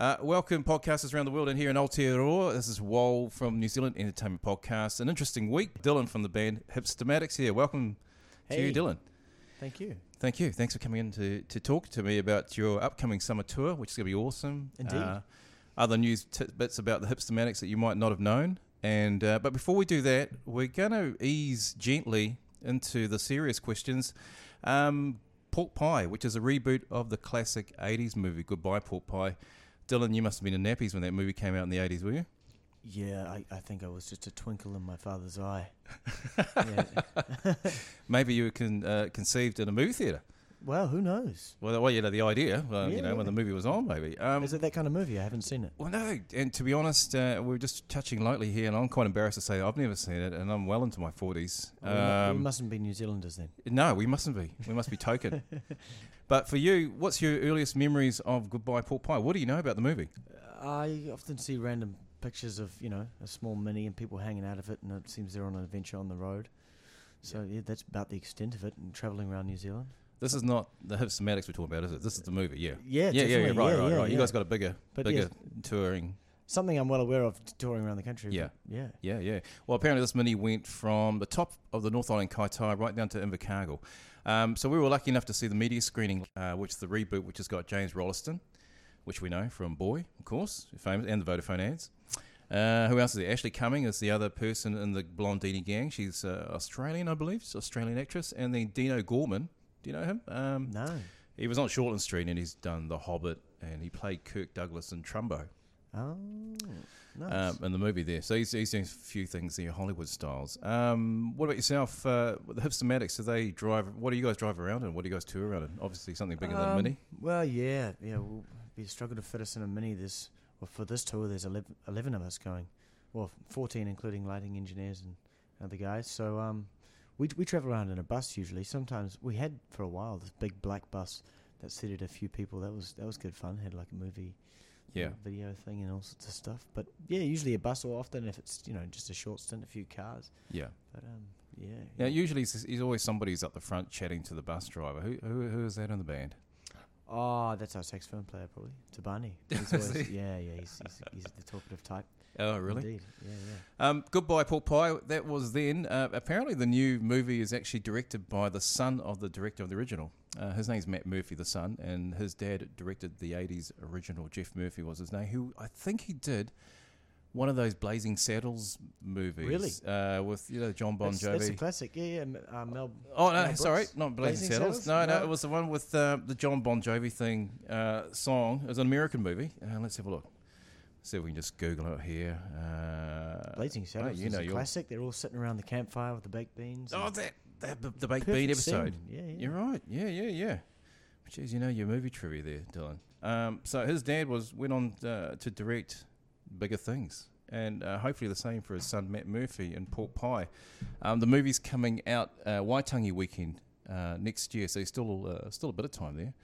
Uh, welcome, podcasters around the world and here in Aotearoa. This is Wol from New Zealand Entertainment Podcast. An interesting week. Dylan from the band Hipstamatic here. Welcome to Hey. you, Dylan. Thank you. Thank you. Thanks for coming in to, to talk to me about your upcoming summer tour, which is going to be awesome. Indeed. Uh, other news tidbits about the Hipstamatics that you might not have known. And uh, but before we do that, we're going to ease gently into the serious questions. Um, Pork Pie, which is a reboot of the classic '80s movie Goodbye Pork Pie. Dylan, you must have been in nappies when that movie came out in the '80s, were you? Yeah, I, I think I was just a twinkle in my father's eye. Maybe you were con- uh, conceived in a movie theater. Well, who knows? Well, well, you know the idea. Uh, you Yeah, know when the movie was on, maybe. Um, Is it that kind of movie? I haven't seen it. Well, no, and to be honest, uh, we are just touching lightly here, and I'm quite embarrassed to say I've never seen it, and I'm well into my 40s. we, mu- we Um, mustn't be New Zealanders then. no, we mustn't be. We must be token. but for you, what's your earliest memories of Goodbye Pork Pie? What do you know about the movie? I often see random pictures of, you know, a small mini and people hanging out of it, and it seems they're on an adventure on the road. So, yeah, that's about the extent of it and traveling around New Zealand. This is not the Hipstamatics we're talking about, is it? This is the movie, yeah. Yeah, yeah, yeah, yeah, right, Yeah, right, yeah, right. You guys got a bigger, But bigger touring. Something I'm well aware of touring around the country. Yeah. Yeah. Yeah, yeah. Well, apparently this mini went from the top of the North Island Kaitaia right down to Invercargill. Um, so we were lucky enough to see the media screening, uh, which is the reboot, which has got James Rolleston, which we know from Boy, of course, famous, and the Vodafone ads. Uh, who else is there? Ashley Cumming is the other person in the Blondini gang. She's uh, Australian, I believe. She's an Australian actress. And then Dean O'Gorman. Do you know him? Um, No. He was on Shortland Street and he's done The Hobbit and he played Kirk Douglas in Trumbo Oh, nice. um, in the movie there. So he's, he's doing a few things there, Hollywood styles. Um, what about yourself? Uh, the Hipstamatics, do they drive? What do you guys drive around in? What do you guys tour around in? Obviously something bigger than a Um, Mini. Well, yeah, yeah. We'll be a struggle to fit us in a mini. This well for this tour. There's 11, 11 of us going. Well, fourteen including lighting engineers and other guys. So um, we we travel around in a bus usually. Sometimes we had for a while this big black bus that seated a few people. That was that was good fun. Had like a movie. Yeah. uh, video thing and all sorts of stuff. But yeah, usually a bus or often if it's you know just a short stint, a few cars. Yeah. But um, yeah. Yeah, usually he's always somebody's up the front chatting to the bus driver. Who, who, who is that in the band? Oh, that's our saxophone player, probably. Tabani. He's always, yeah, yeah, he's, he's, he's the talkative type. Oh, really? Indeed. Yeah, yeah. Um, Goodbye, Pork Pie. That was then. Uh, apparently, the new movie is actually directed by the son of the director of the original. Uh, his name's Matt Murphy, the son, and his dad directed the '80s original. Geoff Murphy was his name. Who I think he did one of those Blazing Saddles movies. Really? Uh, with you know John Bon Jovi. that's a classic. Yeah, yeah. M- Uh, Mel. Oh no, Mel sorry, not Blazing, Blazing Saddles. Saddles? No, no, No. it was the one with uh, the John Bon Jovi thing uh, song. It was an American movie. Uh, let's have a look. See if we can just Google it here. Uh, Blazing Saddles you is know a classic. They're all sitting around the campfire with the baked beans. Oh, that that the, the baked bean episode. scene. Yeah, yeah. You're right. Yeah, yeah, yeah. Jeez, you know your movie trivia there, Dylan. Um, so his dad was went on uh, to direct bigger things, and uh, hopefully the same for his son Matt Murphy in Pork Pie. Um, the movie's coming out uh, Waitangi weekend uh, next year, so still uh, still a bit of time there.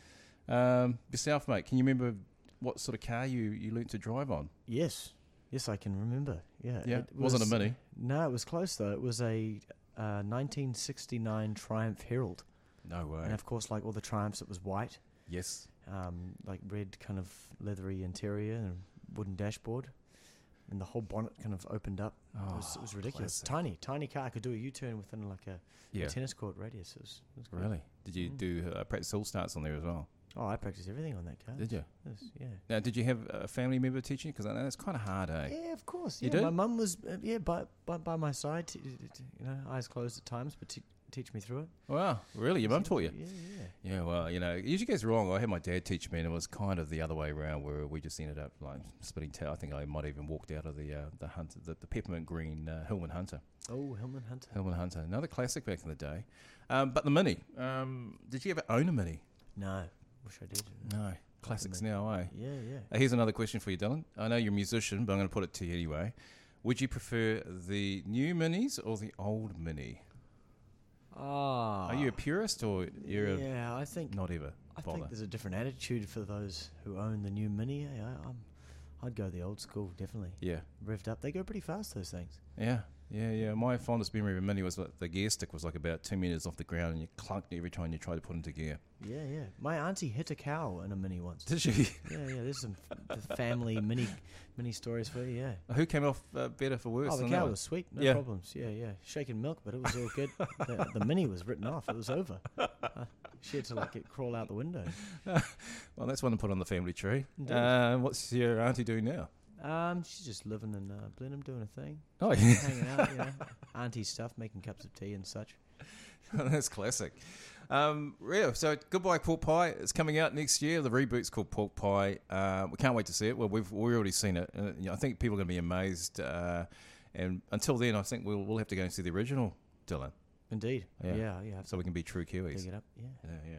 Um, yourself, mate, can you remember what sort of car you you learnt to drive on? Yes, yes, I can remember. Yeah, Yeah, it wasn't a mini. No, it was close though. It was a uh, 1969 Triumph Herald, No way. and of course, like all the Triumphs, it was white. yes. um, like red kind of leathery interior and wooden dashboard, and the whole bonnet kind of opened up. it, was, it was Oh, ridiculous. classic. Tiny, tiny car I could do a U-turn within like a, a tennis court radius. It was, it was great. Really? Did you Mm. do uh, practice all starts on there as well? Oh, I practiced everything on that car. Did you? Yeah. Now, did you have a family member teaching? Because I know that's kind of hard, eh? Yeah, of course. You yeah, my mum was uh, yeah by, by by my side. T- t- t- you know, eyes closed at times, but t- teach me through it. Wow, really? Your mum taught you? Yeah, yeah. Yeah, well, you know, it usually goes wrong. I had my dad teach me, and it was kind of the other way around, where we just ended up like splitting tail. I think I might even walked out of the uh, the hunter, the, the peppermint green uh, Hillman Hunter. Oh, Hillman Hunter. Hillman Hunter, another classic back in the day. Um, but the Mini, um, did you ever own a Mini? No, wish I did. No, classics now, eh? Yeah, yeah. Uh, here's another question for you, Dylan. I know you're a musician, but I'm going to put it to you anyway. Would you prefer the new Minis or the old Mini? Ah, Are you a purist or you're yeah, I think not ever I bother? think there's a different attitude for those who own the new Mini. eh? I, I'm, I'd go the old school, definitely. Yeah, Revved up. They go pretty fast, those things. yeah. Yeah, yeah. My fondest memory of a mini was that the gear stick was like about two meters off the ground, and you clunked every time you tried to put into gear. Yeah, yeah. My auntie hit a cow in a mini once. Did she? yeah, yeah. There's some family mini mini stories for you. Yeah. Who came off uh, better for worse? Oh, the cow was sweet, no Yeah. problems. Yeah, yeah. Shaking milk, but it was all good. the, the mini was written off. It was over. Uh, she had to like get, crawl out the window. Well, that's one to put on the family tree. Uh, what's your auntie doing now? Um, she's just living in uh, Blenheim, doing a thing, Oh, yeah. hanging out, you know, auntie stuff, making cups of tea and such. that's classic. Um, yeah, so Goodbye Pork Pie It's coming out next year. The reboot's called Pork Pie. Uh, we can't wait to see it. Well, we've, we've already seen it. Uh, you know, I think people are going to be amazed. Uh, and until then, I think we'll, we'll have to go and see the original, Dylan, Indeed. Yeah. Yeah, yeah. so we can be true Kiwis. Dig it up. Yeah. Yeah, yeah.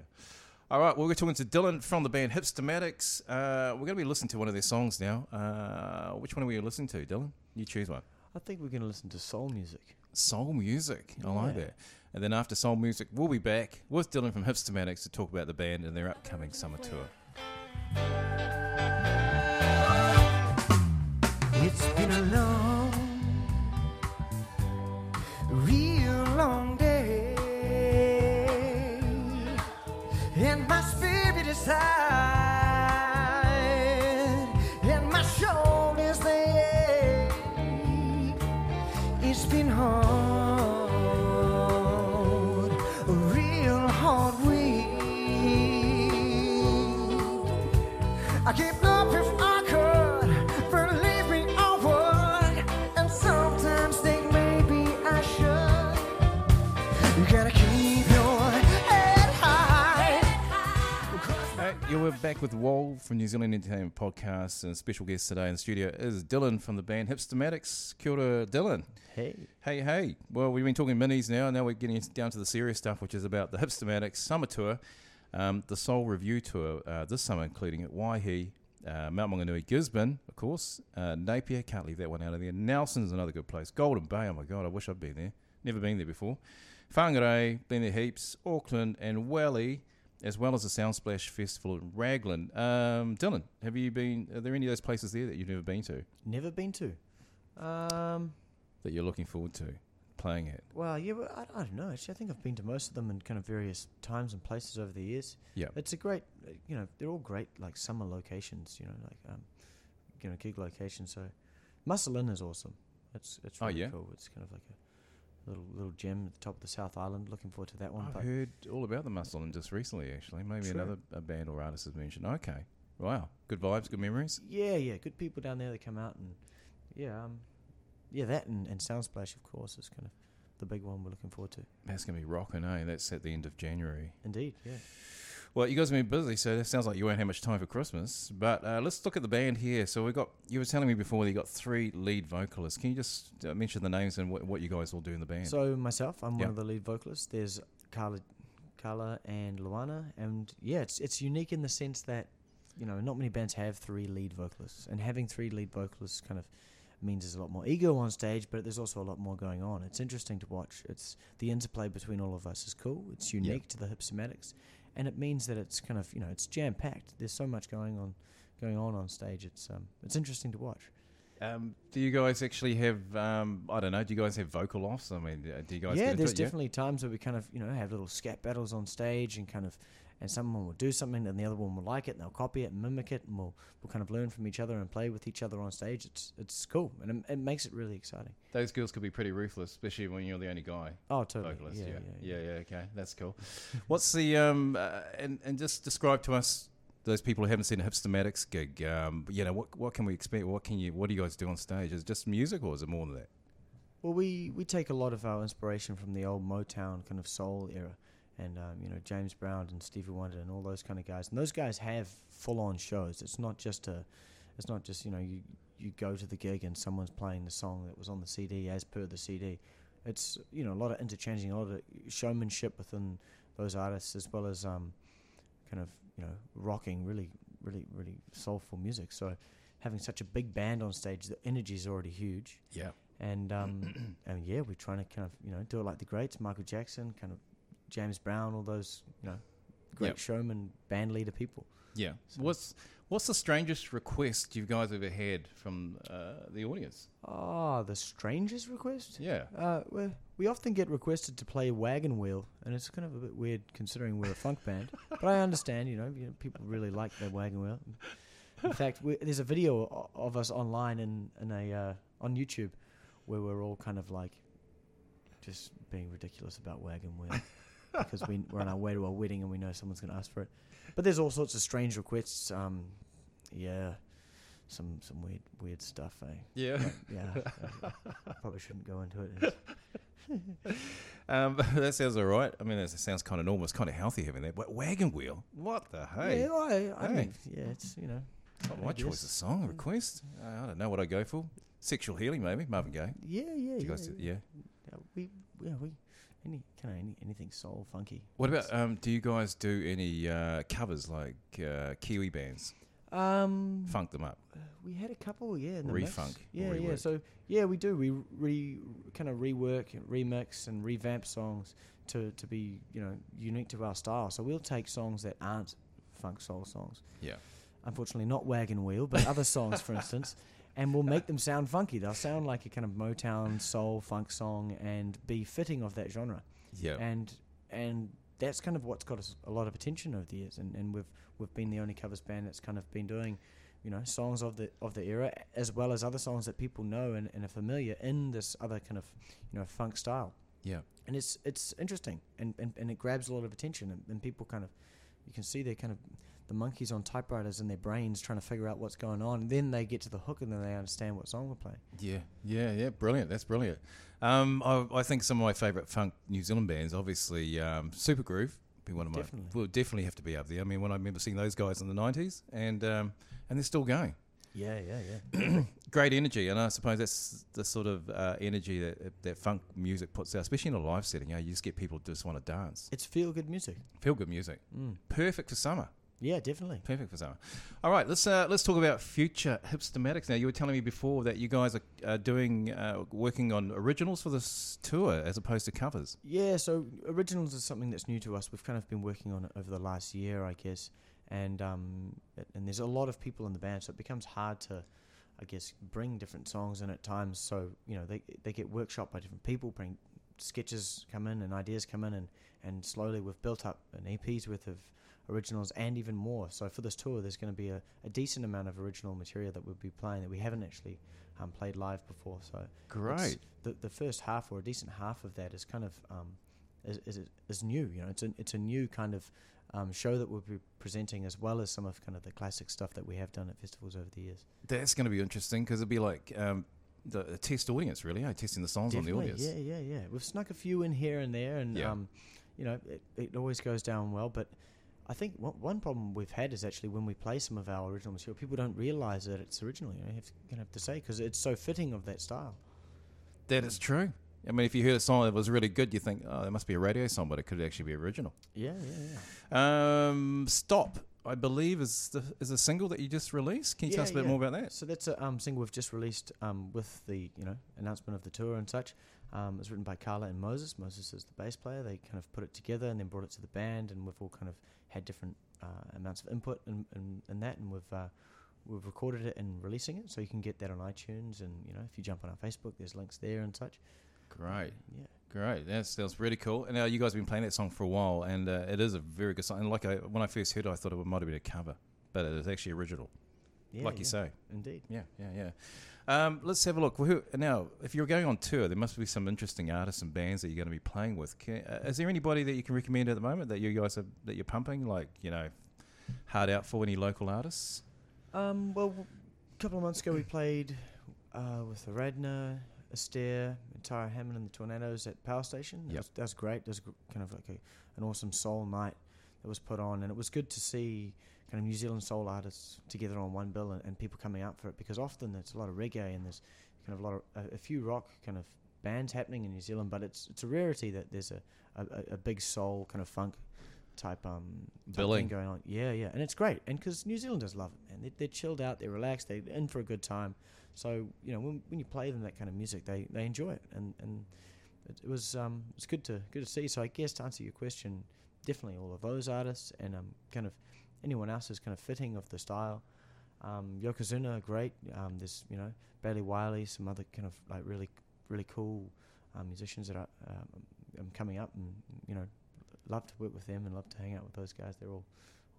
All right, well, we're talking to Dylan from the band Hipstamatics. Uh, we're going to be listening to one of their songs now. Uh, which one are we listening to, Dylan? You choose one. I think we're going to listen to soul music. Soul music. I like that. And then after soul music, we'll be back with Dylan from Hipstamatics to talk about the band and their upcoming summer tour. It's been a long, spirit were back with Wall from New Zealand Entertainment Podcast, and special guest today in the studio is Dylan from the band Hipstamatics. Kia ora, Dylan. Hey. Hey, hey. Well, we've been talking minis now. And now we're getting down to the serious stuff, which is about the Hipstamatics summer tour, um, the Soul Review tour uh, this summer, including at Waihi, uh, Mount Maunganui, Gisborne, of course, uh, Napier, can't leave that one out of there. Nelson's another good place. Golden Bay, oh my God, I wish I'd been there. Never been there before. Whangarei, been there heaps. Auckland and Welly, as well as the Soundsplash Festival in Raglan. Um, Dylan, have you been, are there any of those places there that you've never been to Never been to. Um, that you're looking forward to playing at? well, yeah, I, I don't know. Actually, I think I've been to most of them in kind of various times and places over the years. Yeah. It's a great, uh, you know, they're all great, like summer locations, you know, like, um, you know, gig locations. So, Mussel Inn is awesome. It's, it's Oh, really yeah? cool. It's kind of like a little little gem at the top of the South Island. Looking forward to that one. I've but heard all about the Mussel Inn just recently, actually. Maybe True. another a band or artist has mentioned. Okay. Wow. Good vibes, good memories. Yeah, yeah, good people down there that come out and yeah, um, yeah, that and, and Soundsplash, of course, is kind of the big one we're looking forward to. That's going to be rocking, eh? That's at the end of January. Indeed, yeah. Well, you guys have been busy, so that sounds like you won't have much time for Christmas. But uh, let's look at the band here. So we got, you were telling me before that you got three lead vocalists. Can you just uh, mention the names and what, what you guys all do in the band? So myself, I'm Yeah. one of the lead vocalists. There's Carla, Carla and Luana, and yeah, it's it's unique in the sense that you know not many bands have three lead vocalists, and having three lead vocalists kind of means there's a lot more ego on stage, but there's also a lot more going on. It's interesting to watch. It's the interplay between all of us is cool. It's unique to the Hipstamatics, and it means that it's kind of you know it's jam packed. There's so much going on going on on stage. It's um it's interesting to watch. Um, do you guys actually have, um, I don't know, do you guys have vocal offs? I mean, uh, do you guys yeah, there's it? Yeah? definitely times where we kind of you know have little scat battles on stage and kind of and someone will do something and the other one will like it and they'll copy it and mimic it and we'll we'll kind of learn from each other and play with each other on stage. It's it's cool and it, it makes it really exciting. Those girls could be pretty ruthless, especially when you're the only guy. Oh, totally. vocalist. yeah, Yeah, yeah, yeah, yeah, Okay, that's cool. What's the um uh, and and just describe to us those people who haven't seen a Hipstamatics gig. Um, you know, what what can we expect? What can you? What do you guys do on stage? Is it just music or is it more than that? Well, we, we take a lot of our inspiration from the old Motown kind of soul era, and um, you know James Brown and Stevie Wonder and all those kind of guys. And those guys have full on shows. It's not just a, it's not just you know you you go to the gig and someone's playing the song that was on the CD as per the CD. It's you know a lot of interchanging, a lot of showmanship within those artists, as well as um, kind of you know rocking really really really soulful music. So having such a big band on stage, the energy is already huge Yeah. and um, and yeah, we're trying to kind of you know do it like the greats, Michael Jackson, kind of James Brown, all those you know great Yep. showman, band leader people. Yeah. So- What's What's the strangest request you guys ever had from uh, the audience? Oh, the strangest request? Yeah. Uh, well, we often get requested to play Wagon Wheel, and it's kind of a bit weird considering we're a funk band. But I understand, you know, you know people really like the Wagon Wheel. In fact, we, there's a video of us online in, in a uh, on YouTube where we're all kind of like just being ridiculous about Wagon Wheel because we, we're on our way to a wedding and we know someone's going to ask for it. But there's all sorts of strange requests. Um, yeah, some some weird weird stuff. Eh? Yeah. Yeah, I probably shouldn't go into it. Um, but that sounds all right. I mean, it sounds kind of normal. It's kind of healthy having that. Wa- Wagon wheel? What the hey? Yeah, I, I Hey. mean, yeah, it's you know, Not my choice of song request. Uh, I don't know what I go for. Sexual healing, maybe. Marvin Gaye. yeah, yeah, Do you yeah, guys, yeah. yeah. Yeah, we, yeah, we, any kind of any, anything soul funky. What about? Um, do you guys do any uh, covers like uh, Kiwi bands? Um, Funk them up. we had a couple, yeah, in the. Refunk or Yeah, yeah. So yeah, we do. We re kind of rework, and remix, and revamp songs to to be you know unique to our style. So we'll take songs that aren't funk soul songs. Yeah. unfortunately not wagon wheel but other songs for instance and we'll make them sound funky. They'll sound like a kind of motown soul funk song and be fitting of that genre. Yeah. and and that's kind of what's got us a lot of attention over the years. And, and we've we've been the only covers band that's kind of been doing you know songs of the of the era as well as other songs that people know and, and are familiar in this other kind of you know funk style. Yeah. and it's it's interesting and, and, and it grabs a lot of attention and, and people kind of you can see they're kind of the monkeys on typewriters and their brains trying to figure out what's going on and then they get to the hook and then they understand what song we're playing Yeah, yeah, yeah, brilliant. That's brilliant. Um, I, I think some of my favourite funk New Zealand bands, obviously, um, Supergroove, be one of my. Definitely. Will definitely have to be up there. I mean, when I remember seeing those guys in the nineties, and um, and they're still going. yeah yeah yeah Great energy, and I suppose that's the sort of uh, energy that that funk music puts out, especially in a live setting. You, know, you just get people to just want to dance. it's feel good music Feel good music, mm. perfect for summer. Yeah definitely Perfect for summer. All right, let's uh, let's talk about future hipstamatics. Now, you were telling me before that you guys are uh, doing uh, working on originals for this tour as opposed to covers. Yeah, so originals is something that's new to us. We've kind of been working on it over the last year, I guess, and um, and there's a lot of people in the band, so it becomes hard to, I guess, bring different songs in at times. So you know they they get workshopped by different people, bring sketches come in and ideas come in, and and slowly we've built up an EP's worth of originals and even more. So for this tour, there's going to be a, a decent amount of original material that we'll be playing that we haven't actually um, played live before. So Great. the the first half or a decent half of that is kind of um, is, is is new. You know, it's a it's a new kind of um, show that we'll be presenting as well as some of kind of the classic stuff that we have done at festivals over the years. That's going to be interesting because it'll be like um, the, the test audience, really, eh? testing the songs on the audience. yeah, yeah, yeah. We've snuck a few in here and there, and Yeah. um, you know, it, it always goes down well. But I think one, one problem we've had is actually when we play some of our original material, people don't realise that it's original. You know, have to, gonna have to say because it's so fitting of that style. That is true. I mean, if you heard a song that was really good, you think, oh, that must be a radio song, but it could actually be original. Yeah, yeah, yeah. Um, Stop, I believe, is the is a single that you just released. Can you tell us a bit yeah. more about that? So that's a um, single we've just released um, with the you know announcement of the tour and such. Um, it was written by Carla and Moses. Moses is the bass player. They kind of put it together and then brought it to the band, and we've all kind of had different uh, amounts of input in, in, in that, and we've uh, we've recorded it and releasing it, so you can get that on iTunes, and you know if you jump on our Facebook, there's links there and such. Great. Yeah, Great, that sounds really cool. And now you guys have been playing that song for a while, and uh, it is a very good song. And like I, when I first heard it, I thought it might have been a cover, but it is actually original, yeah like you say. indeed. Yeah, yeah, yeah. Um, let's have a look. Who, now, if you're going on tour, there must be some interesting artists and bands that you're going to be playing with. Can, uh, is there anybody that you can recommend at the moment that you guys are that you're pumping, like you know, hard out for any local artists? Um, well, a couple of months ago we played uh, with the Radna, Astaire, and Tara Hammond and the Tornadoes at Power Station. That, Yep. was, that was great. That was kind of like a, an awesome soul night that was put on, and it was good to see kind of New Zealand soul artists together on one bill and, and people coming out for it because often there's a lot of reggae and there's kind of a lot of a, a few rock kind of bands happening in New Zealand, but it's it's a rarity that there's a, a, a- big soul kind of funk type um type Billing. going on. Yeah, yeah, and it's great, and because New Zealanders love it, man. They, they're chilled out, they're relaxed, they're in for a good time. So you know when when you play them that kind of music, they they enjoy it, and and it, it was um it's good to good to see. So I guess to answer your question, definitely all of those artists, and um kind of anyone else is kind of fitting of the style. Um, Yokozuna, great. Um, there's you know Bailey Wiley, some other kind of like really really cool um, musicians that are um, um, coming up, and you know love to work with them and love to hang out with those guys. They're all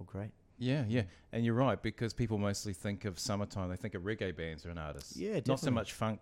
all great. Yeah, yeah, and you're right because people mostly think of summertime. They think of reggae bands or an artist. Yeah, definitely. not so much funk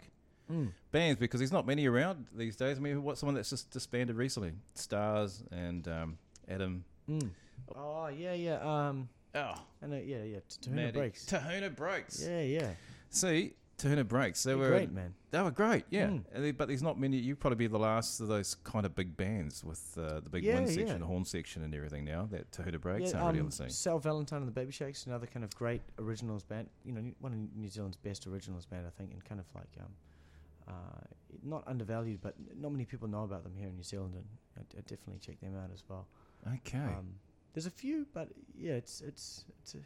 Mm. bands because there's not many around these days. I mean, what's someone that's just disbanded recently? Stars and um, Adam. Mm. Oh yeah, yeah. Um, Oh, and uh, yeah, yeah. Tahuna breaks. Tahuna breaks. Yeah, yeah. See, Tahuna breaks. They They're were great, man. They were great, yeah. Mm. They- But there's not many. You'd probably be the last of those kind of big bands with uh, the big Yeah, wind section, yeah. the horn section, and everything. Now that Tahuna breaks yeah, aren't really on um, the scene. Sal Valentine and the Baby Shakes, another kind of great originals band. You know, one of New Zealand's best originals band, I think, and kind of like um, uh, not undervalued, but not many people know about them here in New Zealand, and I, I definitely check them out as well. Okay. Um, there's a few, but yeah, it's it's it's, a,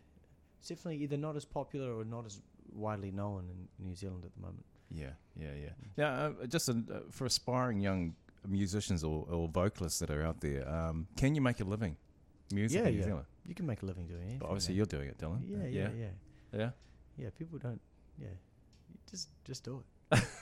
it's definitely either not as popular or not as widely known in New Zealand at the moment. Yeah, yeah, yeah. Yeah, uh, just uh, for aspiring young musicians or, or vocalists that are out there, um, can you make a living music Yeah, in New yeah. Zealand? You can make a living doing it. But obviously, you're doing it, Dylan. yeah, yeah, yeah, yeah, yeah. yeah. People don't. Yeah, You just just do it.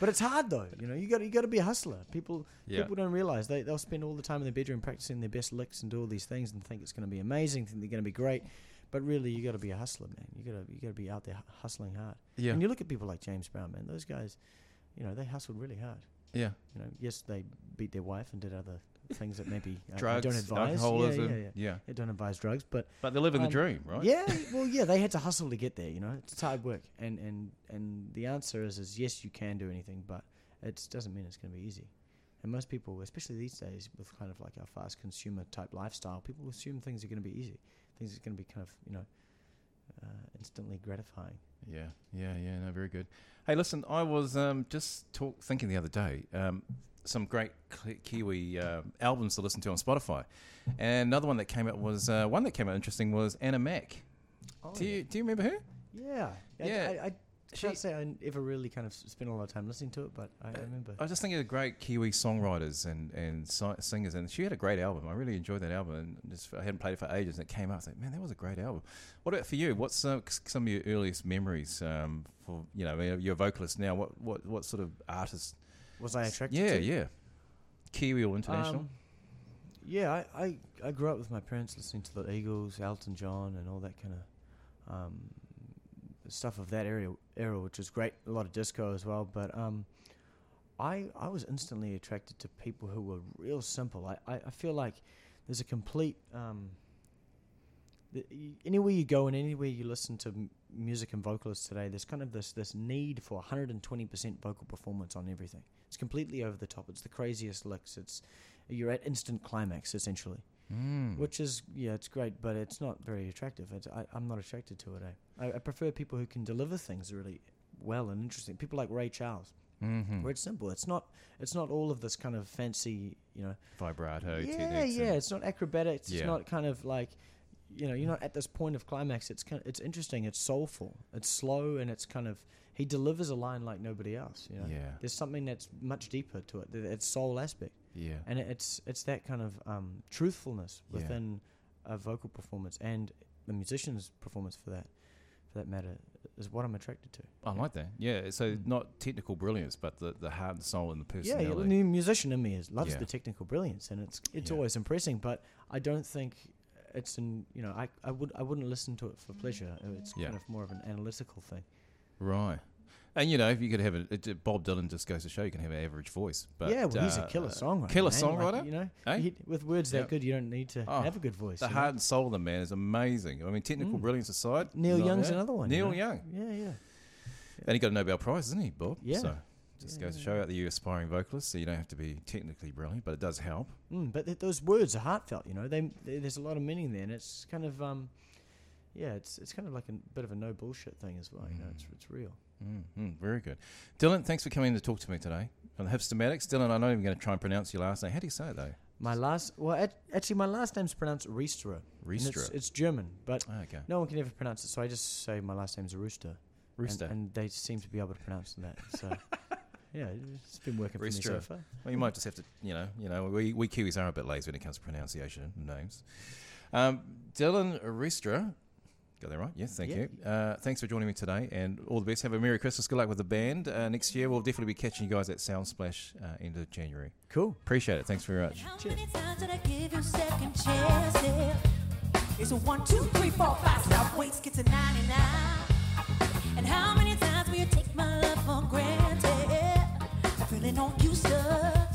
but it's hard though. You know, you got you got to be a hustler. People Yeah. people don't realize they they'll spend all the time in their bedroom practicing their best licks and do all these things and think it's going to be amazing, think they're going to be great. But really, you got to be a hustler, man. You got to you got to be out there hustling hard. Yeah, And you look at people like James Brown, man. Those guys, you know, they hustled really hard. yeah. You know, yes, they beat their wife and did other things that maybe uh, Drugs, don't advise. alcoholism. Yeah, yeah, yeah. yeah. Don't advise drugs, but But they're living Um, the dream, right? yeah, well, yeah, they had to hustle to get there. You know, it's hard work, and and and the answer is is yes, you can do anything, but it doesn't mean it's going to be easy. And most people, especially these days, with kind of like our fast consumer type lifestyle, people assume things are going to be easy. Things are going to be kind of you know uh, instantly gratifying. Yeah, yeah, yeah. No, very good. Hey, listen, I was um, just talk, thinking the other day, um, some great Kiwi uh, albums to listen to on Spotify, and another one that came out was uh, one that came out interesting was Annah Mac. Oh, do you do you remember her? yeah, I- Yeah. I, I, She- can't say I ever really kind of spent a lot of time listening to it, but I, I remember. I just think of great Kiwi songwriters and and si- singers, and she had a great album. I really enjoyed that album, and just I hadn't played it for ages, and it came out. I was like, man, that was a great album. What about for you? What's uh, some of your earliest memories um, for you know you're a vocalist now? What what what sort of artist? Was I attracted? Yeah, to? yeah. Kiwi or international? Um, yeah, I, I, I grew up with my parents listening to the Eagles, Elton John, and all that kind of um, stuff of that era, era, which was great. A lot of disco as well. But um, I I was instantly attracted to people who were real simple. I, I, I feel like there's a complete. Um, anywhere you go and anywhere you listen to music and vocalists today, there's kind of this this need for 120% vocal performance on everything. It's completely over the top. It's the craziest licks. It's you're at instant climax essentially, Mm. which is yeah, it's great, but it's not very attractive. It's, I, I'm not attracted to it. Eh? I, I prefer people who can deliver things really well and interesting. People like Ray Charles, Mm-hmm. where it's simple. It's not it's not all of this kind of fancy, you know. Vibrato, yeah, yeah. It's not acrobatic. It's Yeah. not kind of like. You know, you're not at this point of climax. It's kind of, it's interesting. It's soulful. It's slow, and it's kind of he delivers a line like nobody else. You know, Yeah. there's something that's much deeper to it. It's soul aspect, yeah. and it's it's that kind of um, truthfulness Yeah. within a vocal performance and the musician's performance for that, for that matter, is what I'm attracted to. I like that. Yeah. So Mm. not technical brilliance, but the, the heart and soul and the personality. yeah, the musician in me is loves Yeah. the technical brilliance, and it's it's Yeah. always impressing. But I don't think it's an you know I, I would I wouldn't listen to it for pleasure. It's Yeah. kind of more of an analytical thing. Right. And you know, if you could have a it, Bob Dylan just goes to show you can have an average voice. But yeah, well, he's a uh, killer uh, songwriter. Killer man. Like, songwriter. you know, eh? he- with words that good, you don't need to Oh, have a good voice. the you heart know? and soul of the man is amazing. I mean, technical Mm. brilliance aside, Neil Young's another one. you Neil know? Young, Yeah, yeah. and he got a Nobel Prize, isn't he, Bob? Yeah. So just goes to show out that you're aspiring vocalist, so you don't have to be technically brilliant, but it does help. Mm, but th- those words are heartfelt. You know, they, they there's a lot of meaning there, and it's kind of um, yeah, it's it's kind of like a bit of a no bullshit thing as well. You know, it's Mm. it's real. Mm, mm, very good, Dylan. Thanks for coming to talk to me today on the Hipstamatics. Dylan, I'm not even going to try and pronounce your last name. How do you say it though? My last, well, act- actually, my last name's pronounced Riestra. and It's, Riestra. it's German, but Ah, okay. no one can ever pronounce it, so I just say my last name's Rooster. and- Rooster. And, they seem to be able to pronounce that. So, yeah, it's been working Very for me so far. Well, you might just have to, you know, you know, we, we Kiwis are a bit lazy when it comes to pronunciation and names. Um, Dylan Restra, got that right? Yes, thank yeah. you. Uh, thanks for joining me today, and all the best. Have a merry Christmas. Good luck with the band. Uh, next year, we'll definitely be catching you guys at Sound Splash uh, end of January. Cool. Appreciate it. Thanks very much. It's a one, two, three, four, five. Stop get to 99. And how many times will you take my love for granted? they don't use.